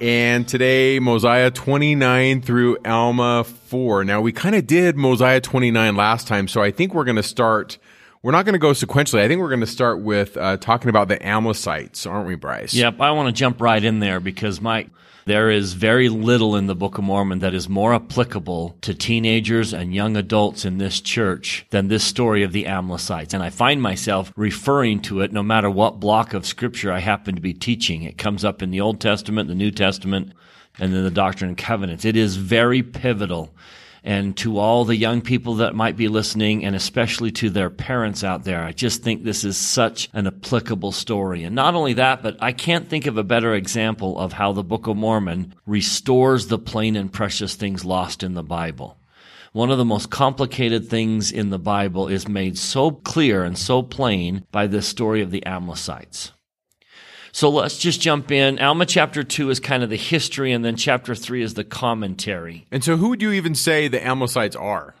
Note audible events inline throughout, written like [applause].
And today, Mosiah 29 through Alma 4. Now, we kind of did Mosiah 29 last time, so I think we're going to start. We're not going to go sequentially. I think we're going to start with uh, talking about the Amlicites, aren't we, Bryce? Yep, I want to jump right in there because, Mike, there is very little in the Book of Mormon that is more applicable to teenagers and young adults in this church than this story of the Amlicites. And I find myself referring to it no matter what block of scripture I happen to be teaching. It comes up in the Old Testament, the New Testament, and then the Doctrine and Covenants. It is very pivotal and to all the young people that might be listening and especially to their parents out there. I just think this is such an applicable story. And not only that, but I can't think of a better example of how the Book of Mormon restores the plain and precious things lost in the Bible. One of the most complicated things in the Bible is made so clear and so plain by this story of the Amlicites. So let's just jump in. Alma chapter 2 is kind of the history, and then chapter 3 is the commentary. And so, who would you even say the Amlicites are?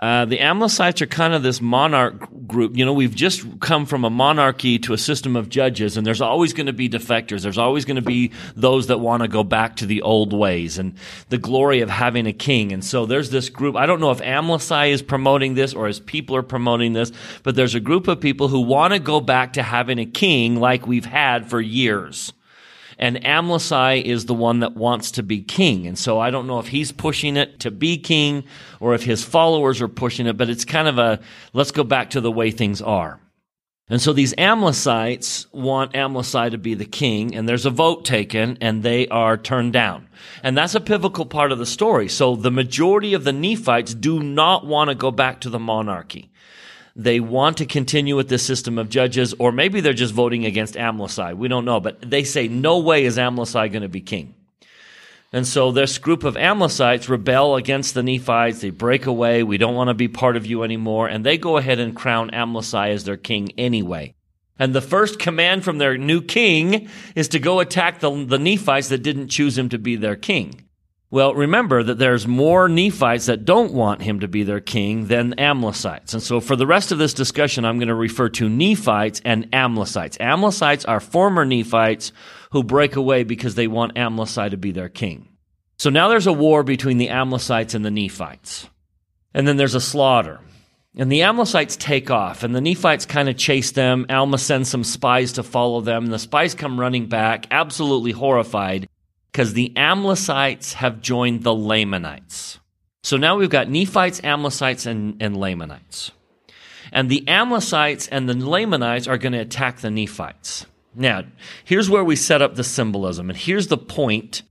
Uh, the Amlicites are kind of this monarch group. You know, we've just come from a monarchy to a system of judges, and there's always going to be defectors. There's always going to be those that want to go back to the old ways and the glory of having a king. And so there's this group. I don't know if Amlici is promoting this or his people are promoting this, but there's a group of people who want to go back to having a king like we've had for years and Amlici is the one that wants to be king. And so I don't know if he's pushing it to be king or if his followers are pushing it, but it's kind of a let's go back to the way things are. And so these Amlicites want Amlici to be the king, and there's a vote taken, and they are turned down. And that's a pivotal part of the story. So the majority of the Nephites do not want to go back to the monarchy they want to continue with this system of judges, or maybe they're just voting against Amlici. We don't know, but they say no way is Amlici going to be king. And so this group of Amlicites rebel against the Nephites. They break away. We don't want to be part of you anymore. And they go ahead and crown Amlici as their king anyway. And the first command from their new king is to go attack the, the Nephites that didn't choose him to be their king. Well, remember that there's more Nephites that don't want him to be their king than Amlicites. And so for the rest of this discussion, I'm going to refer to Nephites and Amlicites. Amlicites are former Nephites who break away because they want Amlici to be their king. So now there's a war between the Amlicites and the Nephites. And then there's a slaughter. And the Amlicites take off, and the Nephites kind of chase them. Alma sends some spies to follow them, the spies come running back, absolutely horrified because the Amlicites have joined the Lamanites. So now we've got Nephites, Amlicites, and, and Lamanites. And the Amlicites and the Lamanites are going to attack the Nephites. Now, here's where we set up the symbolism, and here's the point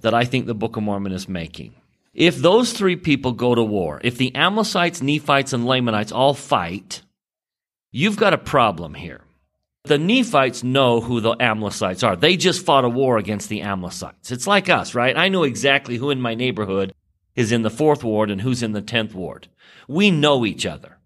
that I think the Book of Mormon is making. If those three people go to war, if the Amlicites, Nephites, and Lamanites all fight, you've got a problem here. The Nephites know who the Amlicites are. They just fought a war against the Amlicites. It's like us, right? I know exactly who in my neighborhood is in the fourth ward and who's in the tenth ward. We know each other.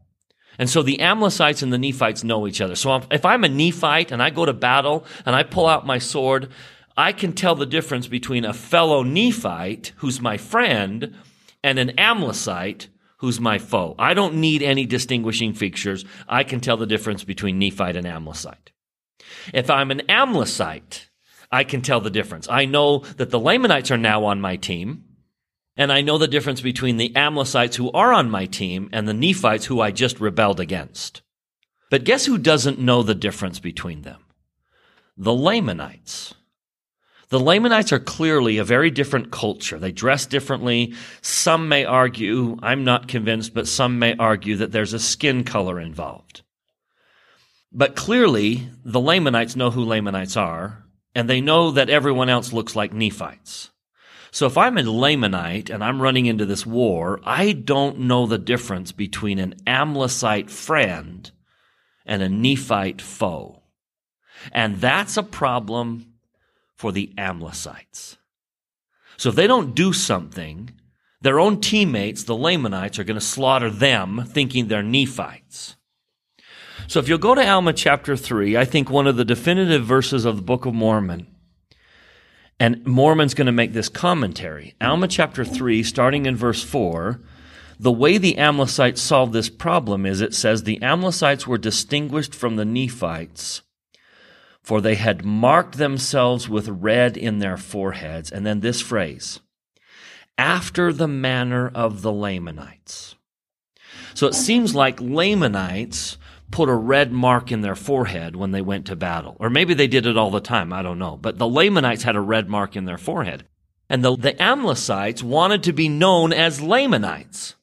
And so the Amlicites and the Nephites know each other. So if I'm a Nephite and I go to battle and I pull out my sword, I can tell the difference between a fellow Nephite who's my friend and an Amlicite who's my foe. I don't need any distinguishing features. I can tell the difference between Nephite and Amlicite. If I'm an Amlicite, I can tell the difference. I know that the Lamanites are now on my team, and I know the difference between the Amlicites who are on my team and the Nephites who I just rebelled against. But guess who doesn't know the difference between them? The Lamanites. The Lamanites are clearly a very different culture. They dress differently. Some may argue, I'm not convinced, but some may argue that there's a skin color involved. But clearly, the Lamanites know who Lamanites are, and they know that everyone else looks like Nephites. So if I'm a Lamanite and I'm running into this war, I don't know the difference between an Amlicite friend and a Nephite foe. And that's a problem for the Amlicites. So if they don't do something, Their own teammates, the Lamanites, are going to slaughter them, thinking they're Nephites. So if you'll go to Alma chapter 3, I think one of the definitive verses of the Book of Mormon, and Mormon's going to make this commentary. Alma chapter 3, starting in verse 4, the way the Amlicites solved this problem is it says the Amlicites were distinguished from the Nephites, for they had marked themselves with red in their foreheads. And then this phrase, after the manner of the Lamanites. So it seems like Lamanites put a red mark in their forehead when they went to battle. Or maybe they did it all the time. I don't know. But the Lamanites had a red mark in their forehead. And the, the Amlicites wanted to be known as Lamanites.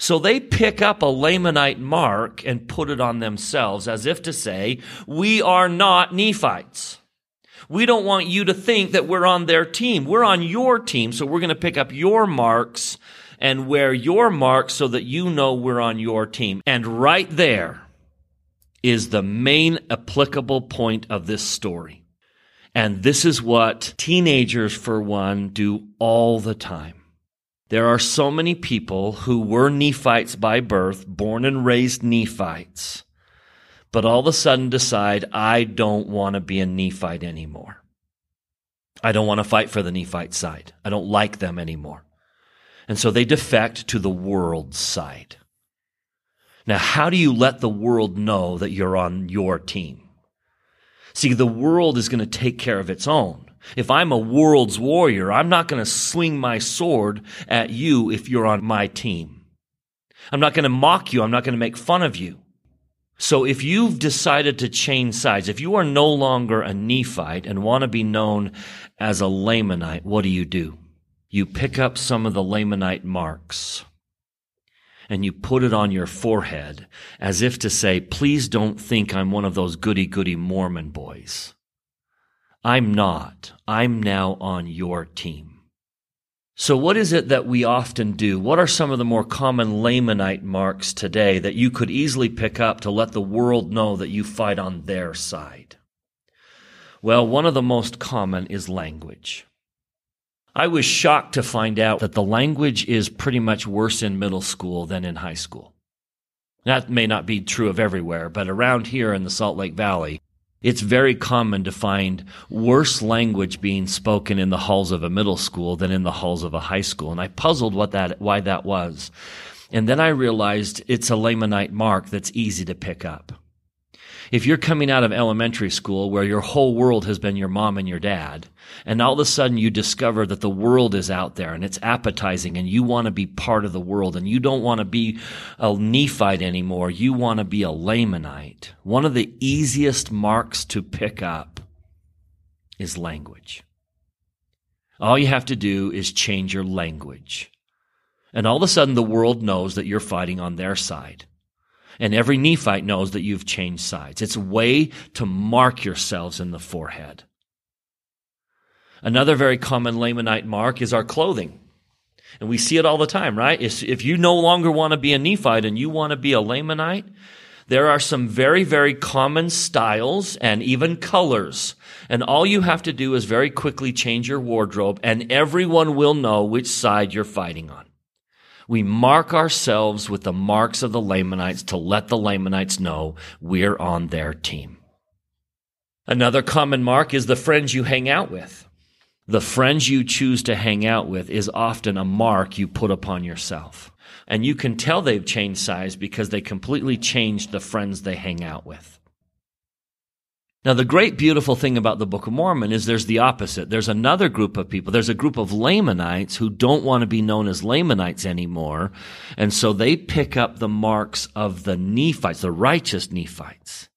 So they pick up a Lamanite mark and put it on themselves as if to say, we are not Nephites. We don't want you to think that we're on their team. We're on your team. So we're going to pick up your marks and wear your marks so that you know we're on your team. And right there is the main applicable point of this story. And this is what teenagers, for one, do all the time. There are so many people who were Nephites by birth, born and raised Nephites, but all of a sudden decide, I don't want to be a Nephite anymore. I don't want to fight for the Nephite side. I don't like them anymore. And so they defect to the world's side. Now, how do you let the world know that you're on your team? See, the world is going to take care of its own. If I'm a world's warrior, I'm not going to swing my sword at you if you're on my team. I'm not going to mock you. I'm not going to make fun of you. So if you've decided to change sides, if you are no longer a Nephite and want to be known as a Lamanite, what do you do? You pick up some of the Lamanite marks and you put it on your forehead as if to say, please don't think I'm one of those goody goody Mormon boys. I'm not. I'm now on your team. So, what is it that we often do? What are some of the more common Lamanite marks today that you could easily pick up to let the world know that you fight on their side? Well, one of the most common is language. I was shocked to find out that the language is pretty much worse in middle school than in high school. That may not be true of everywhere, but around here in the Salt Lake Valley, it's very common to find worse language being spoken in the halls of a middle school than in the halls of a high school. And I puzzled what that, why that was. And then I realized it's a Lamanite mark that's easy to pick up. If you're coming out of elementary school where your whole world has been your mom and your dad, and all of a sudden you discover that the world is out there and it's appetizing and you want to be part of the world and you don't want to be a Nephite anymore, you want to be a Lamanite. One of the easiest marks to pick up is language. All you have to do is change your language. And all of a sudden the world knows that you're fighting on their side. And every Nephite knows that you've changed sides. It's a way to mark yourselves in the forehead. Another very common Lamanite mark is our clothing. And we see it all the time, right? If you no longer want to be a Nephite and you want to be a Lamanite, there are some very, very common styles and even colors. And all you have to do is very quickly change your wardrobe and everyone will know which side you're fighting on we mark ourselves with the marks of the Lamanites to let the Lamanites know we're on their team. Another common mark is the friends you hang out with. The friends you choose to hang out with is often a mark you put upon yourself. And you can tell they've changed size because they completely changed the friends they hang out with. Now, the great beautiful thing about the Book of Mormon is there's the opposite. There's another group of people. There's a group of Lamanites who don't want to be known as Lamanites anymore. And so they pick up the marks of the Nephites, the righteous Nephites.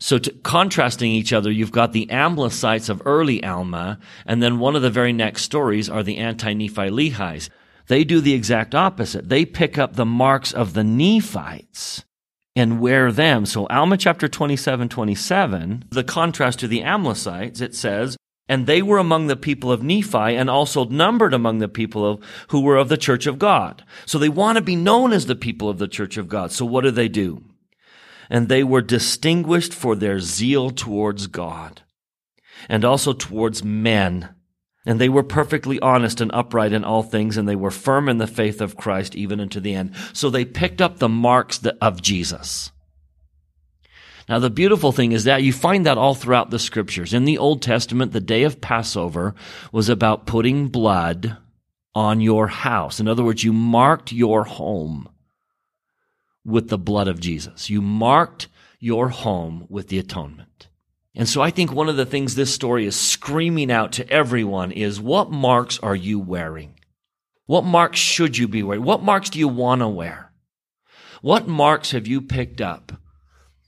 So to, contrasting each other, you've got the Amlicites of early Alma, and then one of the very next stories are the anti-Nephi Lehis. They do the exact opposite. They pick up the marks of the Nephites and wear them. So Alma chapter 27, 27, the contrast to the Amlicites, it says, and they were among the people of Nephi and also numbered among the people of, who were of the church of God. So they want to be known as the people of the church of God. So what do they do? And they were distinguished for their zeal towards God and also towards men And they were perfectly honest and upright in all things, and they were firm in the faith of Christ even unto the end. So they picked up the marks of Jesus. Now, the beautiful thing is that you find that all throughout the scriptures. In the Old Testament, the day of Passover was about putting blood on your house. In other words, you marked your home with the blood of Jesus. You marked your home with the atonement. And so I think one of the things this story is screaming out to everyone is what marks are you wearing? What marks should you be wearing? What marks do you want to wear? What marks have you picked up?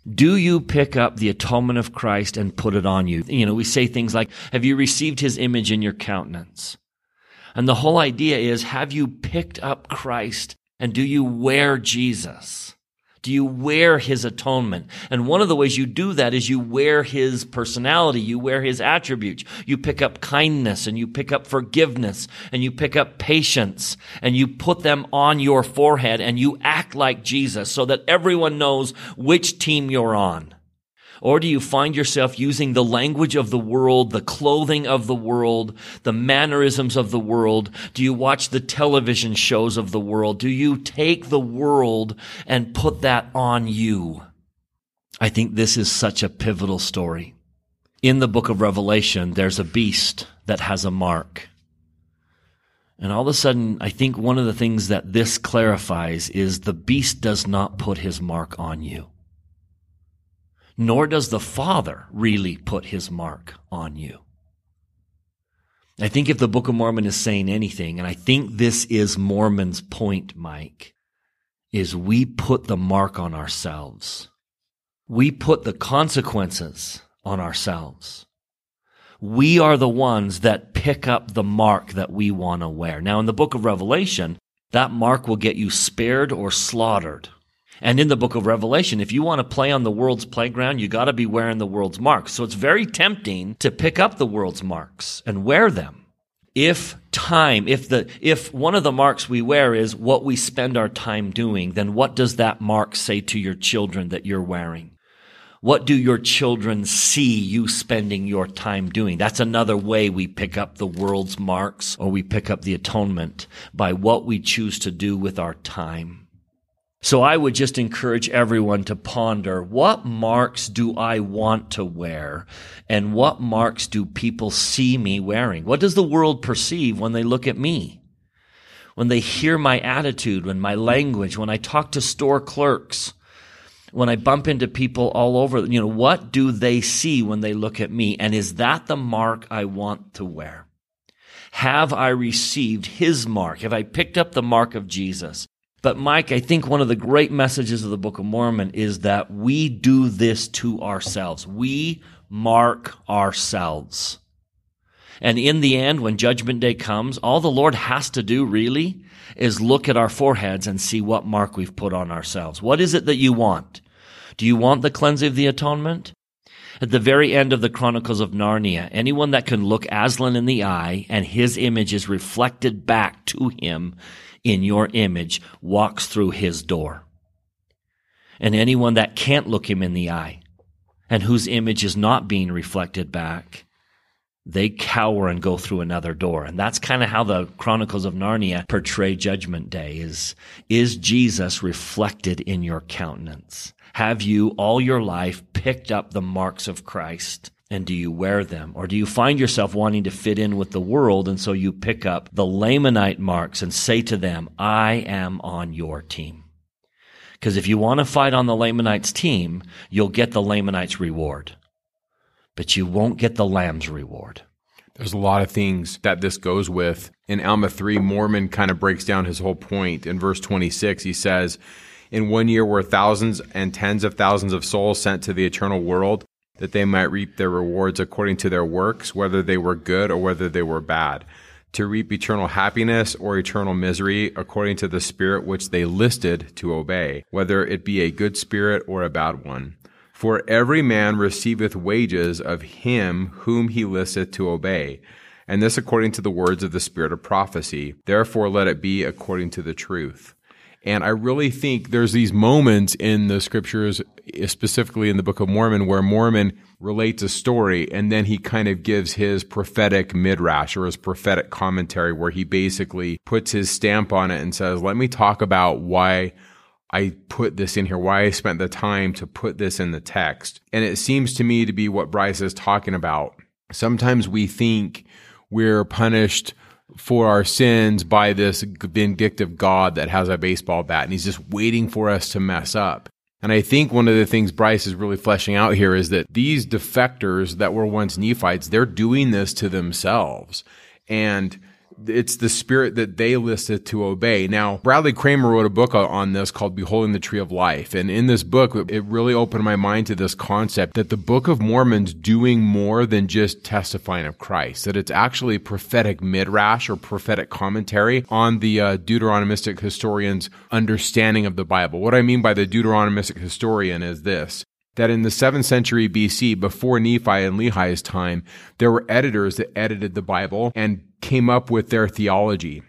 Do you pick up the atonement of Christ and put it on you? You know, we say things like, have you received his image in your countenance? And the whole idea is, have you picked up Christ and do you wear Jesus? Do you wear his atonement? And one of the ways you do that is you wear his personality, you wear his attributes. You pick up kindness and you pick up forgiveness and you pick up patience and you put them on your forehead and you act like Jesus so that everyone knows which team you're on. Or do you find yourself using the language of the world, the clothing of the world, the mannerisms of the world? Do you watch the television shows of the world? Do you take the world and put that on you? I think this is such a pivotal story. In the book of Revelation, there's a beast that has a mark. And all of a sudden, I think one of the things that this clarifies is the beast does not put his mark on you nor does the Father really put his mark on you. I think if the Book of Mormon is saying anything, and I think this is Mormon's point, Mike, is we put the mark on ourselves. We put the consequences on ourselves. We are the ones that pick up the mark that we want to wear. Now, in the book of Revelation, that mark will get you spared or slaughtered. And in the book of Revelation, if you want to play on the world's playground, you got to be wearing the world's marks. So it's very tempting to pick up the world's marks and wear them. If time, if the, if one of the marks we wear is what we spend our time doing, then what does that mark say to your children that you're wearing? What do your children see you spending your time doing? That's another way we pick up the world's marks or we pick up the atonement by what we choose to do with our time. So I would just encourage everyone to ponder what marks do I want to wear and what marks do people see me wearing? What does the world perceive when they look at me? When they hear my attitude, when my language, when I talk to store clerks, when I bump into people all over, you know, what do they see when they look at me? And is that the mark I want to wear? Have I received his mark? Have I picked up the mark of Jesus? But Mike, I think one of the great messages of the Book of Mormon is that we do this to ourselves. We mark ourselves. And in the end, when judgment day comes, all the Lord has to do really is look at our foreheads and see what mark we've put on ourselves. What is it that you want? Do you want the cleansing of the atonement? At the very end of the Chronicles of Narnia, anyone that can look Aslan in the eye and his image is reflected back to him in your image walks through his door. And anyone that can't look him in the eye and whose image is not being reflected back, they cower and go through another door. And that's kind of how the Chronicles of Narnia portray Judgment Day is, is Jesus reflected in your countenance? Have you all your life picked up the marks of Christ? And do you wear them? Or do you find yourself wanting to fit in with the world and so you pick up the Lamanite marks and say to them, I am on your team? Because if you want to fight on the Lamanites team, you'll get the Lamanites reward, but you won't get the Lamb's reward. There's a lot of things that this goes with. In Alma 3, Mormon kind of breaks down his whole point. In verse 26, he says, In one year were thousands and tens of thousands of souls sent to the eternal world that they might reap their rewards according to their works, whether they were good or whether they were bad, to reap eternal happiness or eternal misery according to the spirit which they listed to obey, whether it be a good spirit or a bad one. For every man receiveth wages of him whom he listeth to obey, and this according to the words of the spirit of prophecy. Therefore let it be according to the truth. And I really think there's these moments in the scriptures, specifically in the Book of Mormon, where Mormon relates a story and then he kind of gives his prophetic midrash or his prophetic commentary where he basically puts his stamp on it and says, let me talk about why I put this in here, why I spent the time to put this in the text. And it seems to me to be what Bryce is talking about. Sometimes we think we're punished for our sins by this vindictive God that has a baseball bat and he's just waiting for us to mess up. And I think one of the things Bryce is really fleshing out here is that these defectors that were once Nephites, they're doing this to themselves. And it's the spirit that they listed to obey. Now, Bradley Kramer wrote a book on this called Beholding the Tree of Life. And in this book, it really opened my mind to this concept that the Book of Mormon's doing more than just testifying of Christ, that it's actually prophetic midrash or prophetic commentary on the uh, Deuteronomistic historian's understanding of the Bible. What I mean by the Deuteronomistic historian is this that in the 7th century BC, before Nephi and Lehi's time, there were editors that edited the Bible and came up with their theology.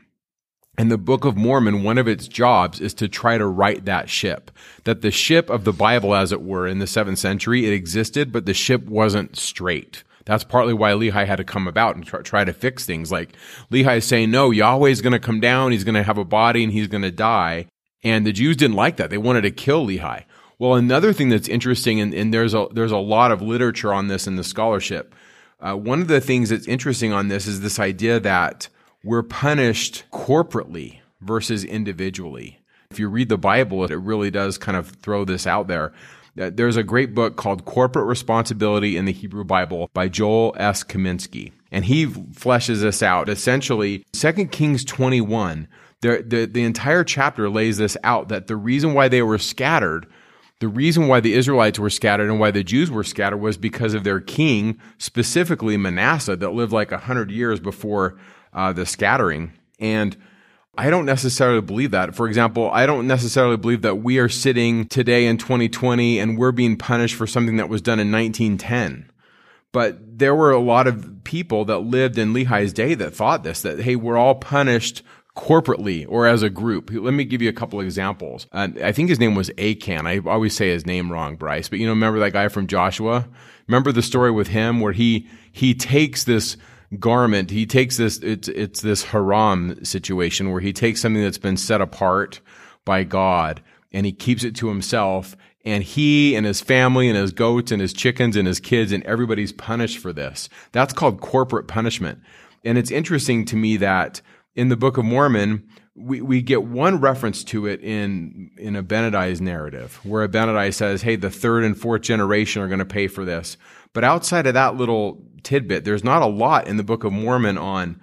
And the Book of Mormon, one of its jobs is to try to right that ship. That the ship of the Bible, as it were, in the seventh century, it existed, but the ship wasn't straight. That's partly why Lehi had to come about and try, try to fix things. Like Lehi is saying, no, Yahweh's going to come down, he's going to have a body, and he's going to die. And the Jews didn't like that. They wanted to kill Lehi. Well, another thing that's interesting, and, and there's a there's a lot of literature on this in the scholarship. Uh, one of the things that's interesting on this is this idea that we're punished corporately versus individually. If you read the Bible, it really does kind of throw this out there. Uh, there's a great book called Corporate Responsibility in the Hebrew Bible by Joel S. Kaminsky. And he fleshes this out. Essentially, 2 Kings 21, the, the, the entire chapter lays this out that the reason why they were scattered the reason why the Israelites were scattered and why the Jews were scattered was because of their king, specifically Manasseh, that lived like a hundred years before uh, the scattering. And I don't necessarily believe that. For example, I don't necessarily believe that we are sitting today in 2020 and we're being punished for something that was done in 1910. But there were a lot of people that lived in Lehi's day that thought this, that, hey, we're all punished corporately or as a group. Let me give you a couple examples. Uh, I think his name was Achan. I always say his name wrong, Bryce, but you know, remember that guy from Joshua? Remember the story with him where he, he takes this garment, he takes this, it's, it's this haram situation where he takes something that's been set apart by God and he keeps it to himself and he and his family and his goats and his chickens and his kids and everybody's punished for this. That's called corporate punishment. And it's interesting to me that in the Book of Mormon, we, we get one reference to it in in Abinadi's narrative, where Abinadi says, "Hey, the third and fourth generation are going to pay for this." But outside of that little tidbit, there's not a lot in the Book of Mormon on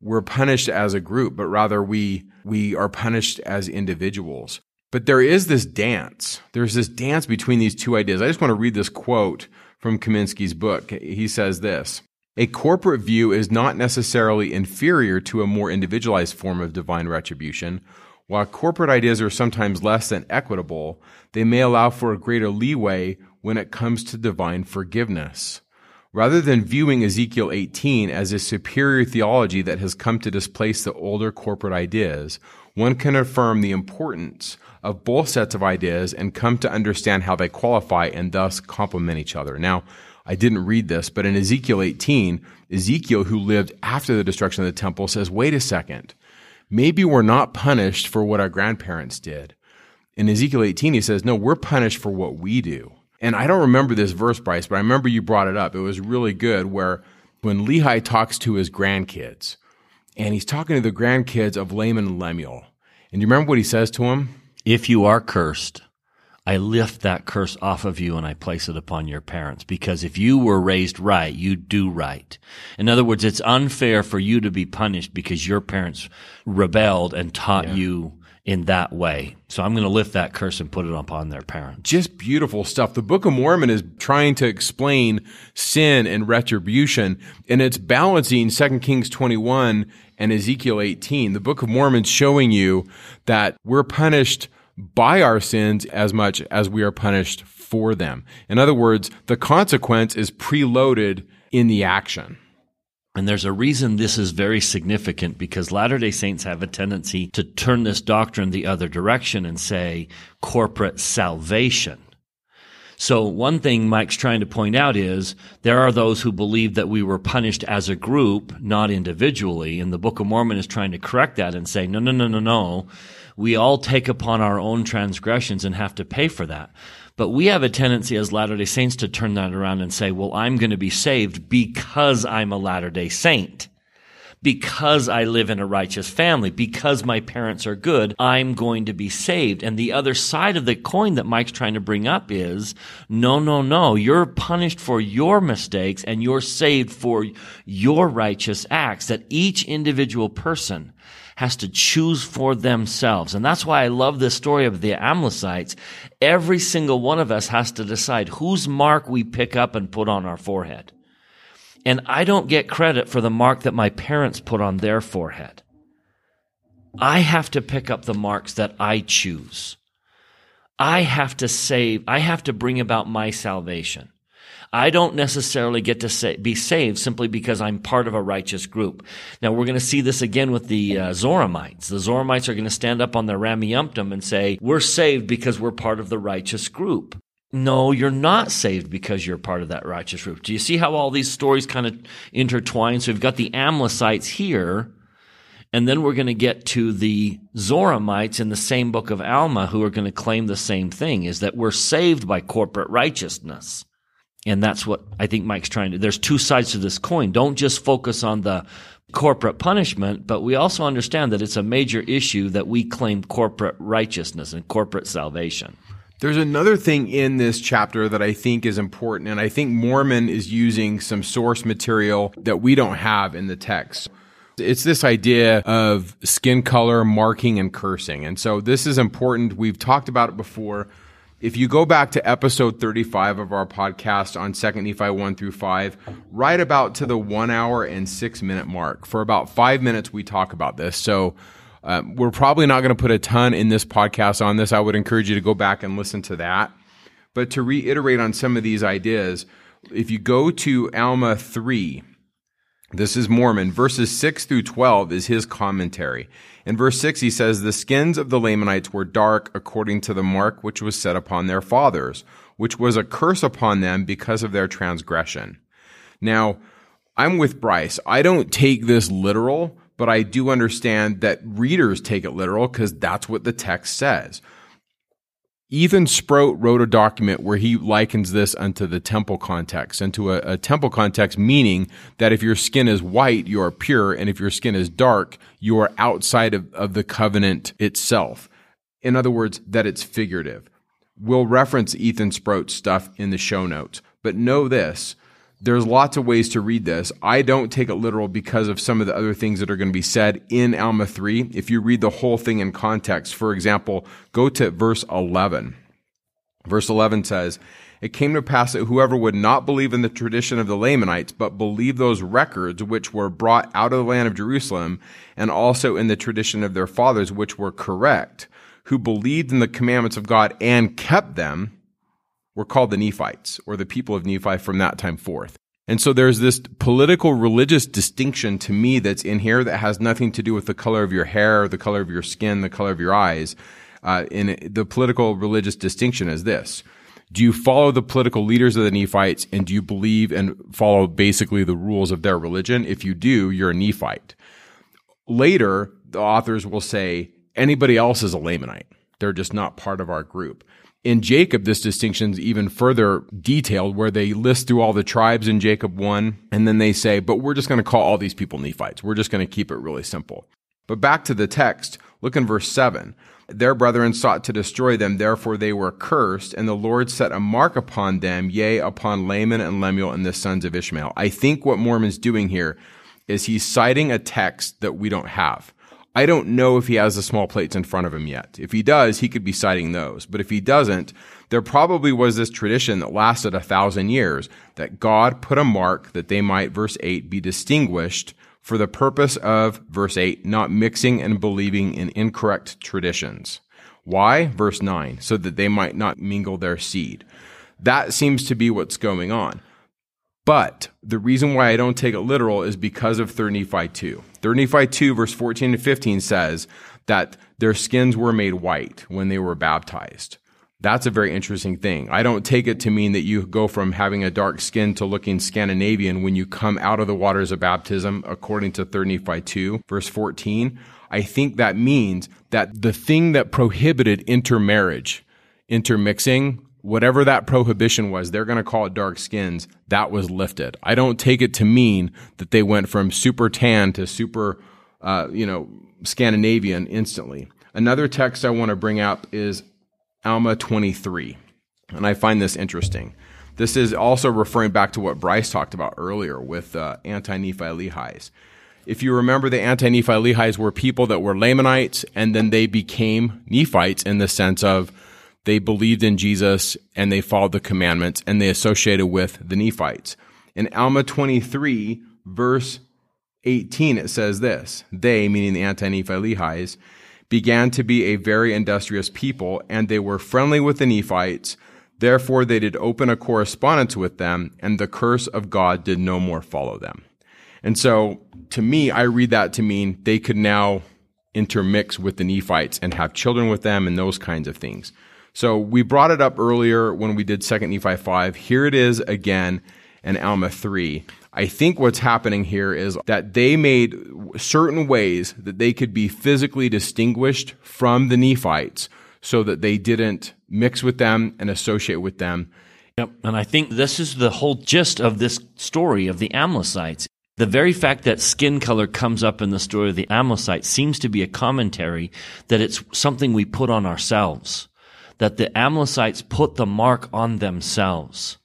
we're punished as a group, but rather we we are punished as individuals. But there is this dance. There's this dance between these two ideas. I just want to read this quote from Kaminsky's book. He says this. A corporate view is not necessarily inferior to a more individualized form of divine retribution. While corporate ideas are sometimes less than equitable, they may allow for a greater leeway when it comes to divine forgiveness. Rather than viewing Ezekiel 18 as a superior theology that has come to displace the older corporate ideas, one can affirm the importance of both sets of ideas and come to understand how they qualify and thus complement each other. Now, I didn't read this, but in Ezekiel 18, Ezekiel, who lived after the destruction of the temple, says, wait a second. Maybe we're not punished for what our grandparents did. In Ezekiel 18, he says, no, we're punished for what we do. And I don't remember this verse, Bryce, but I remember you brought it up. It was really good where when Lehi talks to his grandkids, and he's talking to the grandkids of Laman and Lemuel. And you remember what he says to him? If you are cursed, I lift that curse off of you and I place it upon your parents. Because if you were raised right, you do right. In other words, it's unfair for you to be punished because your parents rebelled and taught yeah. you in that way. So I'm going to lift that curse and put it upon their parents. Just beautiful stuff. The Book of Mormon is trying to explain sin and retribution, and it's balancing 2 Kings 21 and Ezekiel 18. The Book of Mormon showing you that we're punished by our sins as much as we are punished for them. In other words, the consequence is preloaded in the action. And there's a reason this is very significant because Latter day Saints have a tendency to turn this doctrine the other direction and say corporate salvation. So one thing Mike's trying to point out is there are those who believe that we were punished as a group, not individually. And the Book of Mormon is trying to correct that and say, no, no, no, no, no. We all take upon our own transgressions and have to pay for that. But we have a tendency as Latter day Saints to turn that around and say, well, I'm going to be saved because I'm a Latter day Saint. Because I live in a righteous family, because my parents are good, I'm going to be saved. And the other side of the coin that Mike's trying to bring up is, no, no, no, you're punished for your mistakes and you're saved for your righteous acts. That each individual person has to choose for themselves. And that's why I love this story of the Amlicites. Every single one of us has to decide whose mark we pick up and put on our forehead. And I don't get credit for the mark that my parents put on their forehead. I have to pick up the marks that I choose. I have to save, I have to bring about my salvation. I don't necessarily get to say, be saved simply because I'm part of a righteous group. Now we're going to see this again with the uh, Zoramites. The Zoramites are going to stand up on their Rameumptom and say, we're saved because we're part of the righteous group. No, you're not saved because you're part of that righteous group. Do you see how all these stories kind of intertwine? So we've got the Amlicites here, and then we're going to get to the Zoramites in the same book of Alma who are going to claim the same thing, is that we're saved by corporate righteousness. And that's what I think Mike's trying to. There's two sides to this coin. Don't just focus on the corporate punishment, but we also understand that it's a major issue that we claim corporate righteousness and corporate salvation. There's another thing in this chapter that I think is important, and I think Mormon is using some source material that we don't have in the text. It's this idea of skin color, marking, and cursing. And so this is important. We've talked about it before if you go back to episode 35 of our podcast on 2nd Nephi 1 through 5, right about to the one hour and six minute mark, for about five minutes, we talk about this. So um, we're probably not going to put a ton in this podcast on this. I would encourage you to go back and listen to that. But to reiterate on some of these ideas, if you go to Alma 3, this is Mormon. Verses 6 through 12 is his commentary. In verse 6, he says, The skins of the Lamanites were dark according to the mark which was set upon their fathers, which was a curse upon them because of their transgression. Now, I'm with Bryce. I don't take this literal, but I do understand that readers take it literal because that's what the text says. Ethan Sproat wrote a document where he likens this unto the temple context, into a, a, temple context, meaning that if your skin is white, you are pure, and if your skin is dark, you are outside of, of the covenant itself. In other words, that it's figurative. We'll reference Ethan Sproat's stuff in the show notes, but know this there's lots of ways to read this. I don't take it literal because of some of the other things that are going to be said in Alma 3. If you read the whole thing in context, for example, go to verse 11. Verse 11 says, It came to pass that whoever would not believe in the tradition of the Lamanites, but believe those records which were brought out of the land of Jerusalem, and also in the tradition of their fathers, which were correct, who believed in the commandments of God and kept them, were called the Nephites, or the people of Nephi from that time forth. And so there's this political religious distinction to me that's in here that has nothing to do with the color of your hair, the color of your skin, the color of your eyes. Uh, in the political religious distinction is this. Do you follow the political leaders of the Nephites and do you believe and follow basically the rules of their religion? If you do, you're a Nephite. Later, the authors will say anybody else is a Lamanite. They're just not part of our group. In Jacob, this distinction is even further detailed where they list through all the tribes in Jacob 1, and then they say, but we're just going to call all these people Nephites. We're just going to keep it really simple. But back to the text, look in verse 7. Their brethren sought to destroy them, therefore they were cursed, and the Lord set a mark upon them, yea, upon Laman and Lemuel and the sons of Ishmael. I think what Mormon's doing here is he's citing a text that we don't have. I don't know if he has the small plates in front of him yet. If he does, he could be citing those. But if he doesn't, there probably was this tradition that lasted a thousand years that God put a mark that they might, verse 8, be distinguished for the purpose of, verse 8, not mixing and believing in incorrect traditions. Why? Verse 9, so that they might not mingle their seed. That seems to be what's going on. But the reason why I don't take it literal is because of 3 Nephi 2. 3 Nephi 2, verse 14 and 15 says that their skins were made white when they were baptized. That's a very interesting thing. I don't take it to mean that you go from having a dark skin to looking Scandinavian when you come out of the waters of baptism, according to 3 Nephi 2, verse 14. I think that means that the thing that prohibited intermarriage, intermixing, whatever that prohibition was, they're going to call it dark skins, that was lifted. I don't take it to mean that they went from super tan to super, uh, you know, Scandinavian instantly. Another text I want to bring up is Alma 23. And I find this interesting. This is also referring back to what Bryce talked about earlier with uh, anti Nephi Lehis. If you remember, the anti Nephi Lehis were people that were Lamanites and then they became Nephites in the sense of they believed in Jesus and they followed the commandments and they associated with the Nephites. In Alma 23, verse 18, it says this They, meaning the anti Nephi Lehis, began to be a very industrious people, and they were friendly with the Nephites. Therefore, they did open a correspondence with them, and the curse of God did no more follow them. And so, to me, I read that to mean they could now intermix with the Nephites and have children with them and those kinds of things. So we brought it up earlier when we did 2nd Nephi 5. Here it is again in Alma 3. I think what's happening here is that they made certain ways that they could be physically distinguished from the Nephites so that they didn't mix with them and associate with them. Yep. And I think this is the whole gist of this story of the Amlicites. The very fact that skin color comes up in the story of the Amlicites seems to be a commentary that it's something we put on ourselves. That the Amlicites put the mark on themselves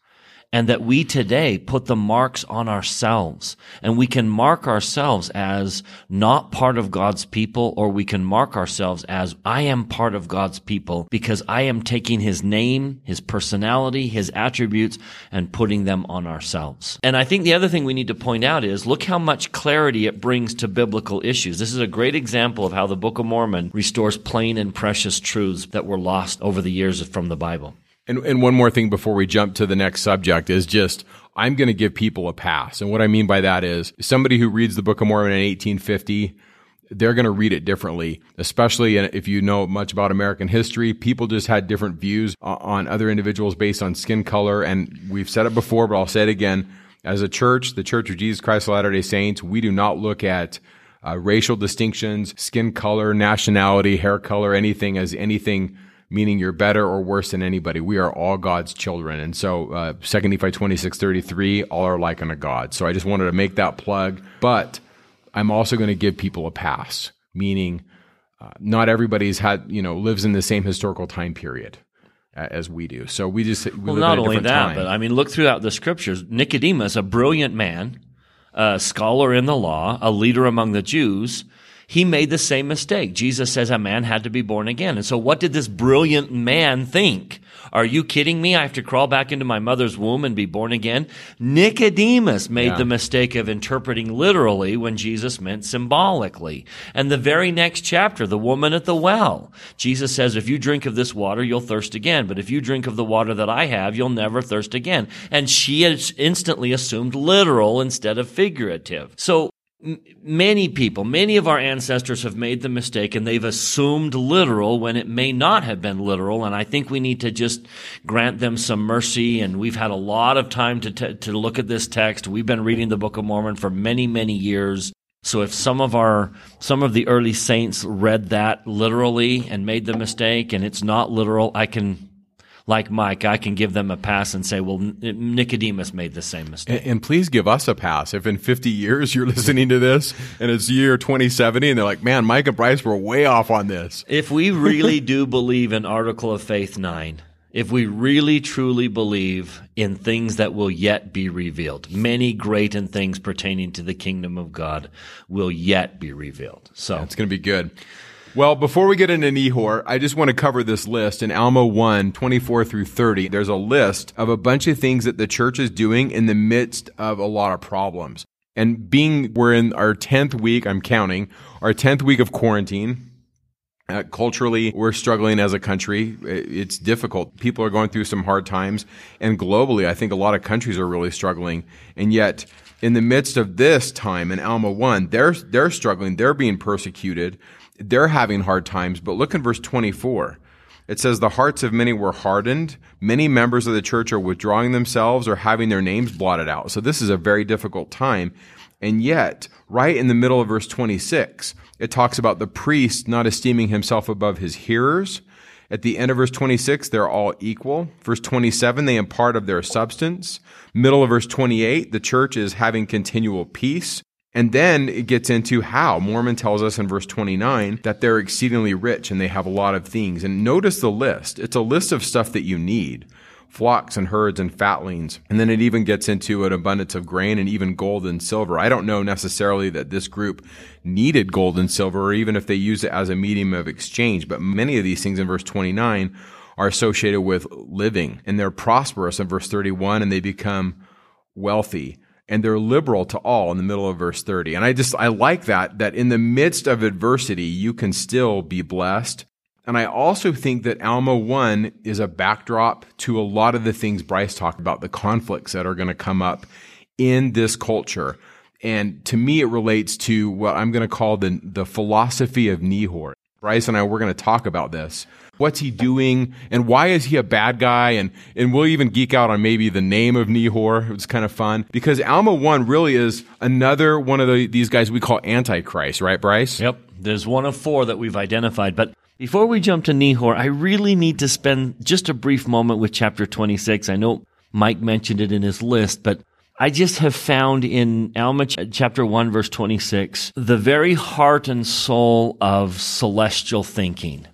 and that we today put the marks on ourselves and we can mark ourselves as not part of God's people or we can mark ourselves as I am part of God's people because I am taking his name, his personality, his attributes and putting them on ourselves. And I think the other thing we need to point out is look how much clarity it brings to biblical issues. This is a great example of how the Book of Mormon restores plain and precious truths that were lost over the years from the Bible. And, and one more thing before we jump to the next subject is just I'm going to give people a pass. And what I mean by that is somebody who reads the Book of Mormon in 1850, they're going to read it differently, especially if you know much about American history. People just had different views on other individuals based on skin color. And we've said it before, but I'll say it again. As a church, the Church of Jesus Christ of Latter day Saints, we do not look at uh, racial distinctions, skin color, nationality, hair color, anything as anything meaning you're better or worse than anybody. We are all God's children. And so, uh, 2 Nephi 26 33, all are like unto God. So I just wanted to make that plug. But I'm also going to give people a pass, meaning uh, not everybody's had, you know, lives in the same historical time period as we do. So we just, we well, not only that, time. but I mean, look throughout the scriptures. Nicodemus, a brilliant man, a scholar in the law, a leader among the Jews, he made the same mistake. Jesus says a man had to be born again. And so what did this brilliant man think? Are you kidding me? I have to crawl back into my mother's womb and be born again? Nicodemus made yeah. the mistake of interpreting literally when Jesus meant symbolically. And the very next chapter, the woman at the well, Jesus says, if you drink of this water, you'll thirst again. But if you drink of the water that I have, you'll never thirst again. And she instantly assumed literal instead of figurative. So many people, many of our ancestors have made the mistake and they've assumed literal when it may not have been literal. And I think we need to just grant them some mercy. And we've had a lot of time to, t- to look at this text. We've been reading the Book of Mormon for many, many years. So if some of our, some of the early saints read that literally and made the mistake and it's not literal, I can like Mike, I can give them a pass and say, well, Nicodemus made the same mistake. And, and, please give us a pass. If in 50 years you're [laughs] listening to this and it's year 2070 and they're like, man, Mike and Bryce were way off on this. If we really [laughs] do believe in Article of Faith 9, if we really truly believe in things that will yet be revealed, many great and things pertaining to the kingdom of God will yet be revealed. So it's going to be good. Well, before we get into Nehor, I just want to cover this list in Alma 1, 24 through 30. There's a list of a bunch of things that the church is doing in the midst of a lot of problems. And being, we're in our 10th week, I'm counting, our 10th week of quarantine. Uh, culturally, we're struggling as a country. It's difficult. People are going through some hard times. And globally, I think a lot of countries are really struggling. And yet, in the midst of this time in Alma 1, they're, they're struggling. They're being persecuted. They're having hard times. But look in verse 24. It says, The hearts of many were hardened. Many members of the church are withdrawing themselves or having their names blotted out. So this is a very difficult time. And yet, right in the middle of verse 26, it talks about the priest not esteeming himself above his hearers. At the end of verse 26, they're all equal. Verse 27, they impart of their substance. Middle of verse 28, the church is having continual peace. And then it gets into how. Mormon tells us in verse 29 that they're exceedingly rich and they have a lot of things. And notice the list. It's a list of stuff that you need flocks and herds and fatlings. And then it even gets into an abundance of grain and even gold and silver. I don't know necessarily that this group needed gold and silver or even if they use it as a medium of exchange, but many of these things in verse 29 are associated with living and they're prosperous in verse 31 and they become wealthy and they're liberal to all in the middle of verse 30. And I just, I like that, that in the midst of adversity, you can still be blessed. And I also think that Alma 1 is a backdrop to a lot of the things Bryce talked about, the conflicts that are going to come up in this culture. And to me, it relates to what I'm going to call the, the philosophy of Nehor. Bryce and I, we're going to talk about this. What's he doing? And why is he a bad guy? And, and we'll even geek out on maybe the name of Nehor. It's kind of fun because Alma 1 really is another one of the, these guys we call Antichrist, right, Bryce? Yep. There's one of four that we've identified. But before we jump to Nehor, I really need to spend just a brief moment with chapter 26. I know Mike mentioned it in his list, but I just have found in Alma chapter 1 verse 26 the very heart and soul of celestial thinking.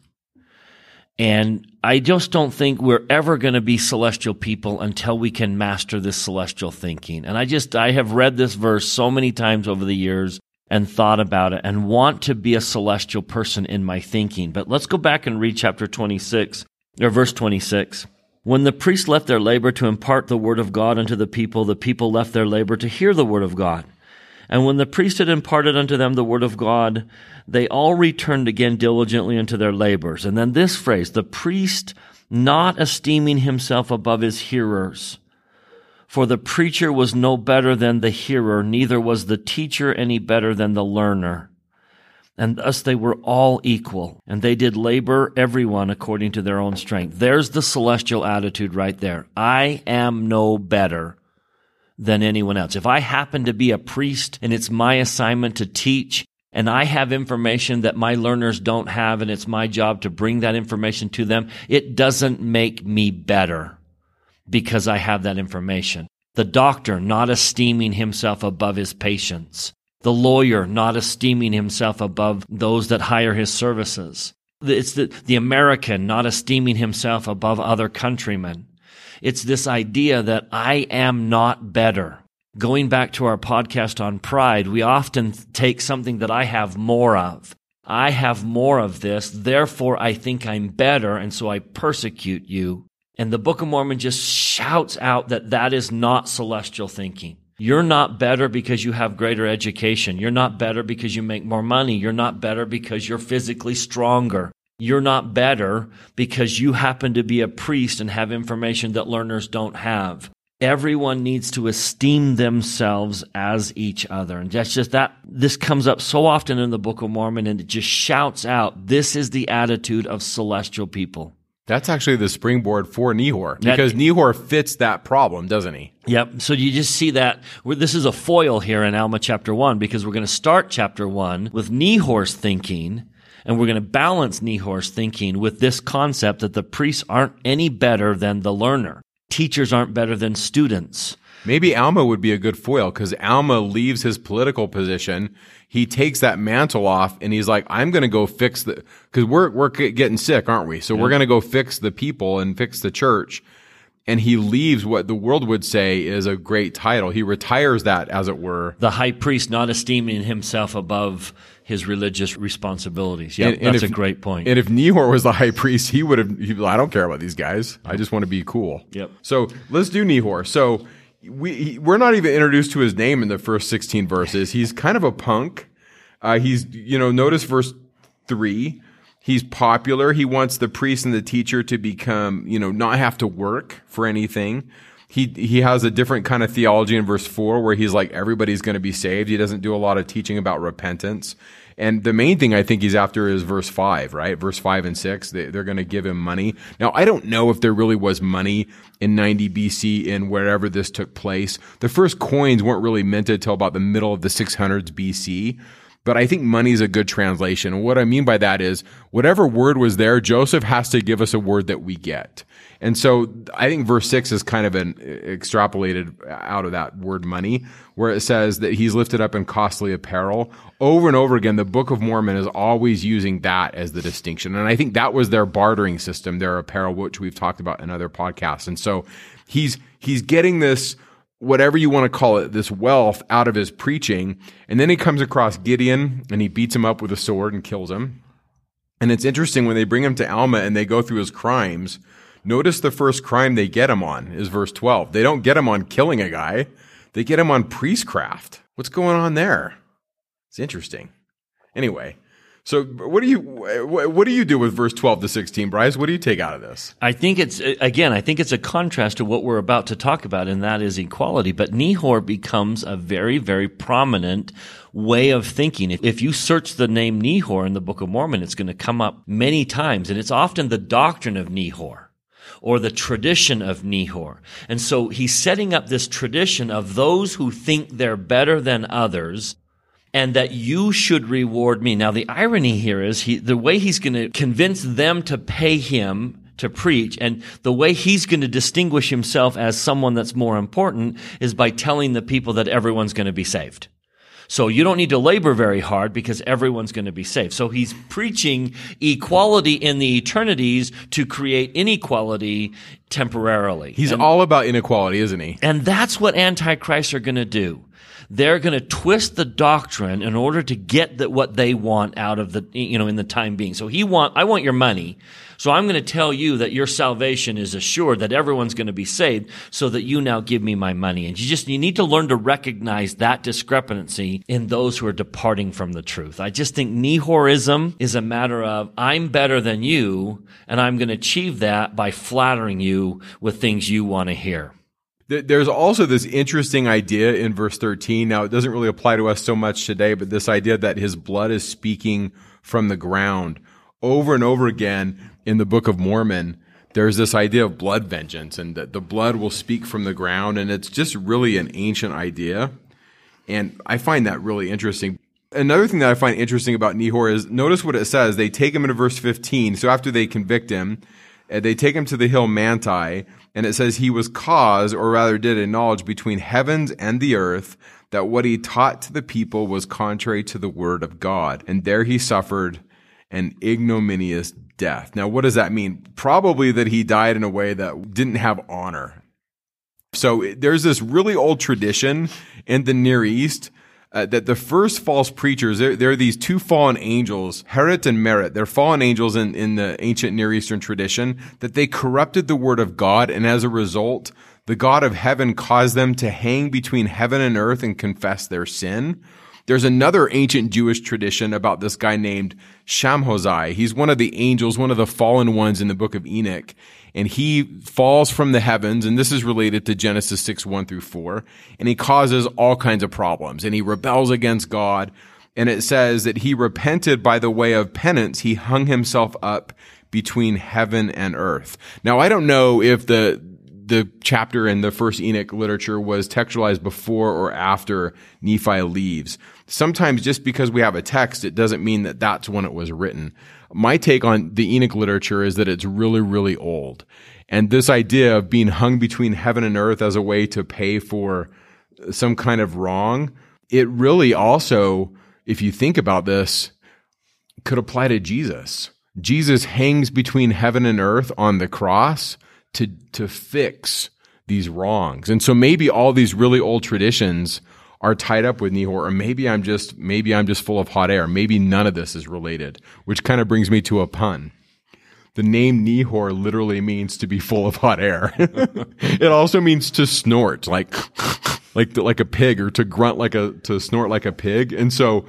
And I just don't think we're ever going to be celestial people until we can master this celestial thinking. And I just, I have read this verse so many times over the years and thought about it and want to be a celestial person in my thinking. But let's go back and read chapter 26 or verse 26. When the priests left their labor to impart the word of God unto the people, the people left their labor to hear the word of God. And when the priest had imparted unto them the word of God, they all returned again diligently unto their labors. And then this phrase, the priest not esteeming himself above his hearers. For the preacher was no better than the hearer, neither was the teacher any better than the learner. And thus they were all equal, and they did labor everyone according to their own strength. There's the celestial attitude right there. I am no better than anyone else. If I happen to be a priest and it's my assignment to teach and I have information that my learners don't have and it's my job to bring that information to them, it doesn't make me better because I have that information. The doctor not esteeming himself above his patients. The lawyer not esteeming himself above those that hire his services. It's the, the American not esteeming himself above other countrymen. It's this idea that I am not better. Going back to our podcast on pride, we often take something that I have more of. I have more of this, therefore I think I'm better, and so I persecute you. And the Book of Mormon just shouts out that that is not celestial thinking. You're not better because you have greater education. You're not better because you make more money. You're not better because you're physically stronger you're not better because you happen to be a priest and have information that learners don't have. Everyone needs to esteem themselves as each other. And that's just that, this comes up so often in the Book of Mormon and it just shouts out, this is the attitude of celestial people. That's actually the springboard for Nehor because that, Nehor fits that problem, doesn't he? Yep. So you just see that this is a foil here in Alma chapter one because we're going to start chapter one with Nehor's thinking and we're going to balance Nehor's thinking with this concept that the priests aren't any better than the learner. Teachers aren't better than students. Maybe Alma would be a good foil because Alma leaves his political position. He takes that mantle off and he's like, I'm going to go fix the, cause we're, we're getting sick, aren't we? So yeah. we're going to go fix the people and fix the church. And he leaves what the world would say is a great title. He retires that, as it were. The high priest not esteeming himself above his religious responsibilities. Yeah, that's if, a great point. And if Nehor was the [laughs] high priest, he would have. I don't care about these guys. I just want to be cool. Yep. So let's do Nehor. So we he, we're not even introduced to his name in the first sixteen verses. He's kind of a punk. Uh, he's you know notice verse three. He's popular. He wants the priest and the teacher to become, you know, not have to work for anything. He, he has a different kind of theology in verse four where he's like, everybody's going to be saved. He doesn't do a lot of teaching about repentance. And the main thing I think he's after is verse five, right? Verse five and six. They, are going to give him money. Now, I don't know if there really was money in 90 BC in wherever this took place. The first coins weren't really minted till about the middle of the 600s BC but I think money is a good translation. And what I mean by that is whatever word was there, Joseph has to give us a word that we get. And so I think verse six is kind of an uh, extrapolated out of that word money, where it says that he's lifted up in costly apparel. Over and over again, the Book of Mormon is always using that as the distinction. And I think that was their bartering system, their apparel, which we've talked about in other podcasts. And so he's, he's getting this whatever you want to call it, this wealth out of his preaching. And then he comes across Gideon and he beats him up with a sword and kills him. And it's interesting when they bring him to Alma and they go through his crimes. Notice the first crime they get him on is verse 12. They don't get him on killing a guy. They get him on priestcraft. What's going on there? It's interesting. Anyway, so what do you what do you do with verse 12 to 16, Bryce? What do you take out of this? I think it's again, I think it's a contrast to what we're about to talk about and that is equality, but Nehor becomes a very very prominent way of thinking. If you search the name Nehor in the Book of Mormon, it's going to come up many times and it's often the doctrine of Nehor or the tradition of Nehor. And so he's setting up this tradition of those who think they're better than others and that you should reward me. Now, the irony here is he, the way he's going to convince them to pay him to preach and the way he's going to distinguish himself as someone that's more important is by telling the people that everyone's going to be saved. So you don't need to labor very hard because everyone's going to be saved. So he's preaching equality in the eternities to create inequality temporarily. He's and, all about inequality, isn't he? And that's what antichrists are going to do they're going to twist the doctrine in order to get the, what they want out of the, you know, in the time being. So he want, I want your money. So I'm going to tell you that your salvation is assured, that everyone's going to be saved, so that you now give me my money. And you just, you need to learn to recognize that discrepancy in those who are departing from the truth. I just think Nehorism is a matter of, I'm better than you, and I'm going to achieve that by flattering you with things you want to hear. There's also this interesting idea in verse 13. Now, it doesn't really apply to us so much today, but this idea that his blood is speaking from the ground. Over and over again in the Book of Mormon, there's this idea of blood vengeance and that the blood will speak from the ground. And it's just really an ancient idea. And I find that really interesting. Another thing that I find interesting about Nehor is notice what it says. They take him into verse 15. So after they convict him, uh, they take him to the hill Manti, and it says he was cause, or rather did acknowledge between heavens and the earth that what he taught to the people was contrary to the word of God. And there he suffered an ignominious death. Now, what does that mean? Probably that he died in a way that didn't have honor. So there's this really old tradition in the Near East uh, that the first false preachers, there, are these two fallen angels, Harut and Marut. They're fallen angels in, in the ancient Near Eastern tradition that they corrupted the word of God. And as a result, the God of heaven caused them to hang between heaven and earth and confess their sin. There's another ancient Jewish tradition about this guy named Shamhozai. He's one of the angels, one of the fallen ones in the book of Enoch and he falls from the heavens, and this is related to Genesis 6, 1 through 4, and he causes all kinds of problems, and he rebels against God, and it says that he repented by the way of penance, he hung himself up between heaven and earth. Now, I don't know if the, the chapter in the first Enoch literature was textualized before or after Nephi leaves. Sometimes just because we have a text, it doesn't mean that that's when it was written. My take on the Enoch literature is that it's really, really old. And this idea of being hung between heaven and earth as a way to pay for some kind of wrong, it really also, if you think about this, could apply to Jesus. Jesus hangs between heaven and earth on the cross to, to fix these wrongs. And so maybe all these really old traditions are tied up with Nehor, or maybe I'm just maybe I'm just full of hot air. Maybe none of this is related, which kind of brings me to a pun. The name Nehor literally means to be full of hot air. [laughs] it also means to snort, like [laughs] like like a pig, or to grunt like a to snort like a pig. And so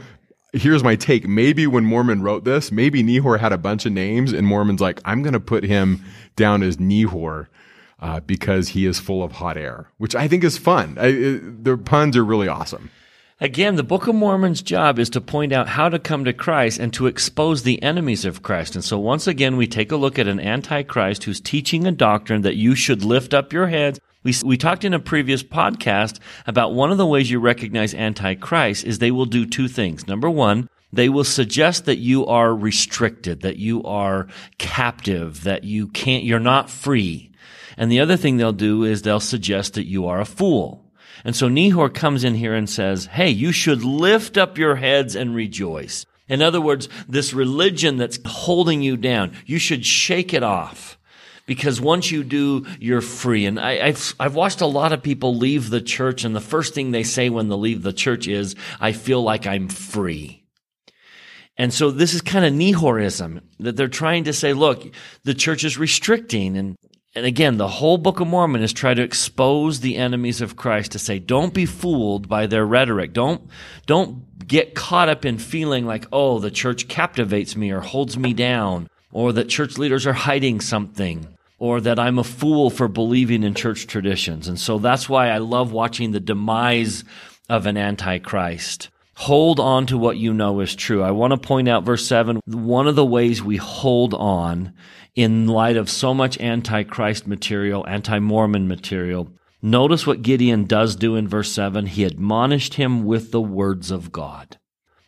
here's my take. Maybe when Mormon wrote this, maybe Nehor had a bunch of names and Mormon's like, I'm going to put him down as Nehor. Uh, because he is full of hot air, which I think is fun. I, it, puns are really awesome. Again, the Book of Mormon's job is to point out how to come to Christ and to expose the enemies of Christ. And so once again, we take a look at an antichrist who's teaching a doctrine that you should lift up your heads. We, we talked in a previous podcast about one of the ways you recognize antichrist is they will do two things. Number one, they will suggest that you are restricted, that you are captive, that you can't, you're not free. And the other thing they'll do is they'll suggest that you are a fool. And so Nehor comes in here and says, Hey, you should lift up your heads and rejoice. In other words, this religion that's holding you down, you should shake it off. Because once you do, you're free. And I, have I've watched a lot of people leave the church, and the first thing they say when they leave the church is, I feel like I'm free. And so this is kind of Nehorism that they're trying to say, look, the church is restricting and and again, the whole Book of Mormon is trying to expose the enemies of Christ to say, don't be fooled by their rhetoric. Don't, don't get caught up in feeling like, oh, the church captivates me or holds me down, or that church leaders are hiding something, or that I'm a fool for believing in church traditions. And so that's why I love watching the demise of an antichrist. Hold on to what you know is true. I want to point out verse 7. One of the ways we hold on in light of so much antichrist material, anti-Mormon material. Notice what Gideon does do in verse 7. He admonished him with the words of God.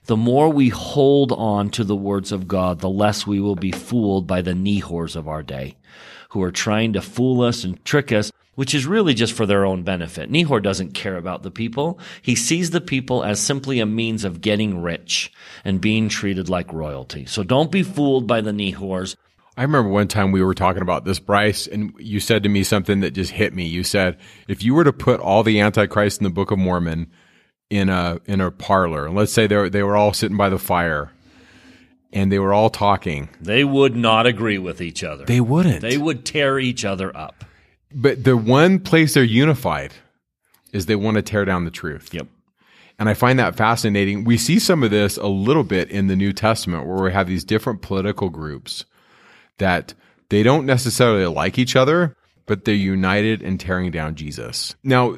The more we hold on to the words of God, the less we will be fooled by the Nehors of our day, who are trying to fool us and trick us, which is really just for their own benefit. Nehor doesn't care about the people. He sees the people as simply a means of getting rich and being treated like royalty. So don't be fooled by the Nehors. I remember one time we were talking about this, Bryce, and you said to me something that just hit me. You said, if you were to put all the Antichrist in the Book of Mormon in a in a parlor, and let's say they were, they were all sitting by the fire, and they were all talking, they would not agree with each other. They wouldn't. They would tear each other up. But the one place they're unified is they want to tear down the truth. Yep. And I find that fascinating. We see some of this a little bit in the New Testament where we have these different political groups that they don't necessarily like each other, but they're united in tearing down Jesus. Now,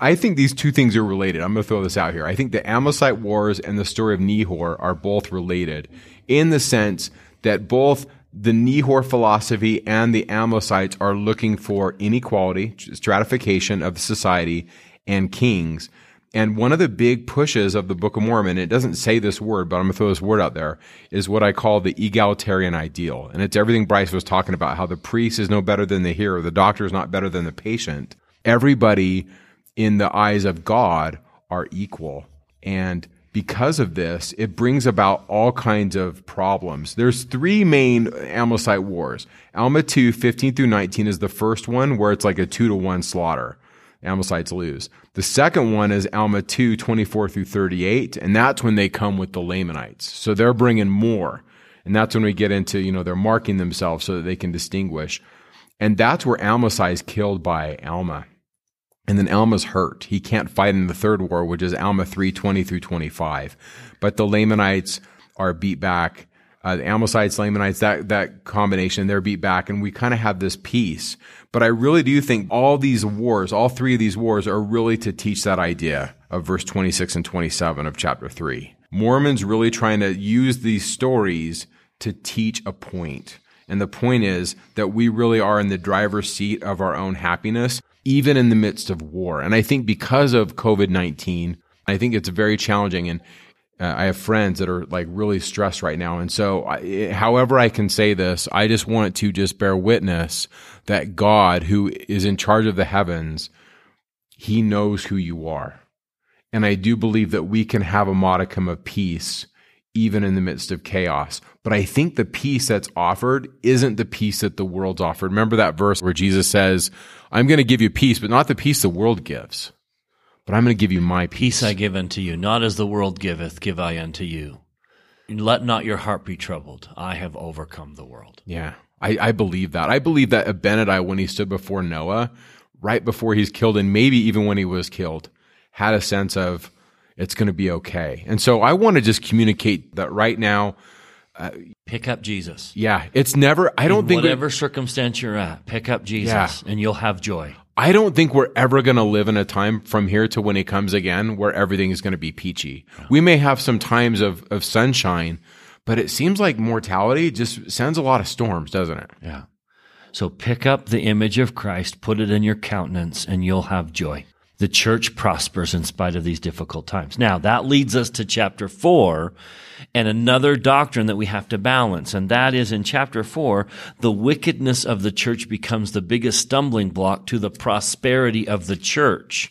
I think these two things are related. I'm going to throw this out here. I think the Amalekite Wars and the story of Nehor are both related in the sense that both the Nehor philosophy and the Amalekites are looking for inequality, stratification of society, and kings. And one of the big pushes of the Book of Mormon, it doesn't say this word, but I'm going to throw this word out there, is what I call the egalitarian ideal. And it's everything Bryce was talking about, how the priest is no better than the hero, the doctor is not better than the patient. Everybody in the eyes of God are equal. And because of this, it brings about all kinds of problems. There's three main Amalekite wars. Alma 2, 15 through 19 is the first one where it's like a two to one slaughter. Amalekites lose. The second one is Alma 2, 24 through 38, and that's when they come with the Lamanites. So they're bringing more. And that's when we get into, you know, they're marking themselves so that they can distinguish. And that's where Amaziah is killed by Alma. And then Alma's hurt. He can't fight in the third war, which is Alma 320 through 25. But the Lamanites are beat back. Uh, the Amalekites, Lamanites, that, that combination, they're beat back. And we kind of have this peace. But I really do think all these wars, all three of these wars are really to teach that idea of verse 26 and 27 of chapter 3. Mormons really trying to use these stories to teach a point. And the point is that we really are in the driver's seat of our own happiness, even in the midst of war. And I think because of COVID 19, I think it's very challenging. And uh, I have friends that are like really stressed right now. And so, I, however I can say this, I just want to just bear witness that God, who is in charge of the heavens, he knows who you are. And I do believe that we can have a modicum of peace even in the midst of chaos. But I think the peace that's offered isn't the peace that the world's offered. Remember that verse where Jesus says, I'm going to give you peace, but not the peace the world gives but I'm going to give you my peace. Peace I give unto you, not as the world giveth, give I unto you. Let not your heart be troubled. I have overcome the world. Yeah, I, I believe that. I believe that Abinadi, when he stood before Noah, right before he's killed, and maybe even when he was killed, had a sense of, it's going to be okay. And so I want to just communicate that right now. Uh, pick up Jesus. Yeah, it's never, I don't think, we- Whatever circumstance you're at, pick up Jesus Yeah. and you'll have joy. I don't think we're ever going to live in a time from here to when he comes again where everything is going to be peachy. We may have some times of, of sunshine, but it seems like mortality just sends a lot of storms, doesn't it? Yeah. So pick up the image of Christ, put it in your countenance, and you'll have joy. The church prospers in spite of these difficult times. Now, that leads us to chapter four and another doctrine that we have to balance. And that is in chapter four, the wickedness of the church becomes the biggest stumbling block to the prosperity of the church.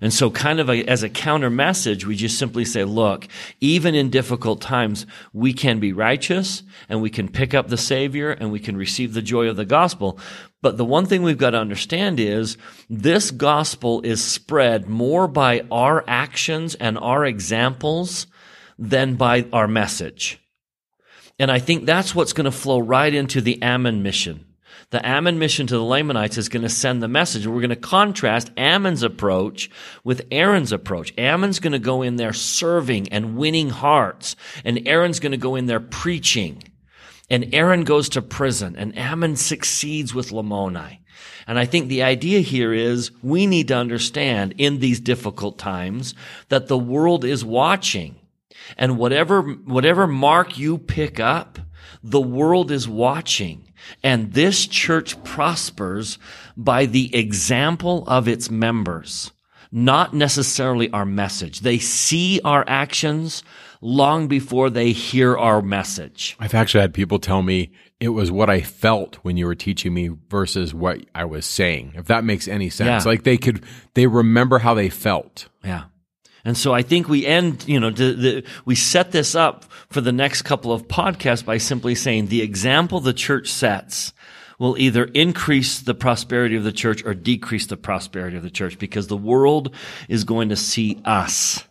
And so kind of a, as a counter message, we just simply say, look, even in difficult times, we can be righteous and we can pick up the Savior and we can receive the joy of the gospel. But the one thing we've got to understand is this gospel is spread more by our actions and our examples than by our message. And I think that's what's going to flow right into the Ammon mission. The Ammon mission to the Lamanites is going to send the message. We're going to contrast Ammon's approach with Aaron's approach. Ammon's going to go in there serving and winning hearts, and Aaron's going to go in there preaching. And Aaron goes to prison, and Ammon succeeds with Lamoni. And I think the idea here is we need to understand in these difficult times that the world is watching. And whatever, whatever mark you pick up, the world is watching. And this church prospers by the example of its members, not necessarily our message. They see our actions long before they hear our message. I've actually had people tell me it was what I felt when you were teaching me versus what I was saying. If that makes any sense. Yeah. Like they could, they remember how they felt. Yeah. And so I think we end, you know, the, the, we set this up for the next couple of podcasts by simply saying the example the church sets will either increase the prosperity of the church or decrease the prosperity of the church because the world is going to see us.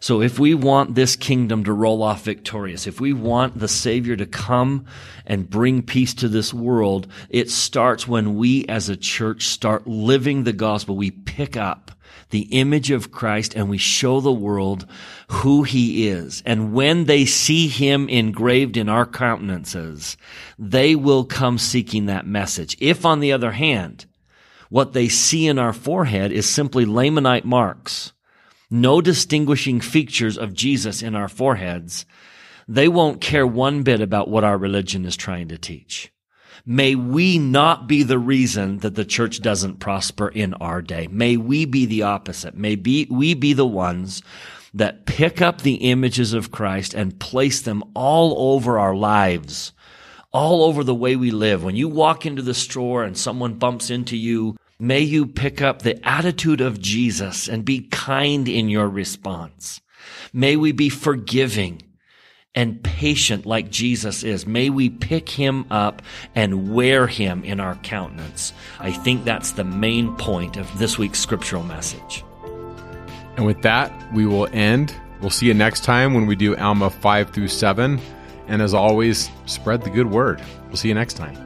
So if we want this kingdom to roll off victorious, if we want the Savior to come and bring peace to this world, it starts when we as a church start living the gospel. We pick up the image of Christ and we show the world who he is. And when they see him engraved in our countenances, they will come seeking that message. If on the other hand, what they see in our forehead is simply Lamanite marks, no distinguishing features of Jesus in our foreheads, they won't care one bit about what our religion is trying to teach. May we not be the reason that the church doesn't prosper in our day. May we be the opposite. May be, we be the ones that pick up the images of Christ and place them all over our lives, all over the way we live. When you walk into the store and someone bumps into you, may you pick up the attitude of Jesus and be kind in your response. May we be forgiving and patient like Jesus is. May we pick him up and wear him in our countenance. I think that's the main point of this week's scriptural message. And with that, we will end. We'll see you next time when we do Alma 5 through 7. And as always, spread the good word. We'll see you next time.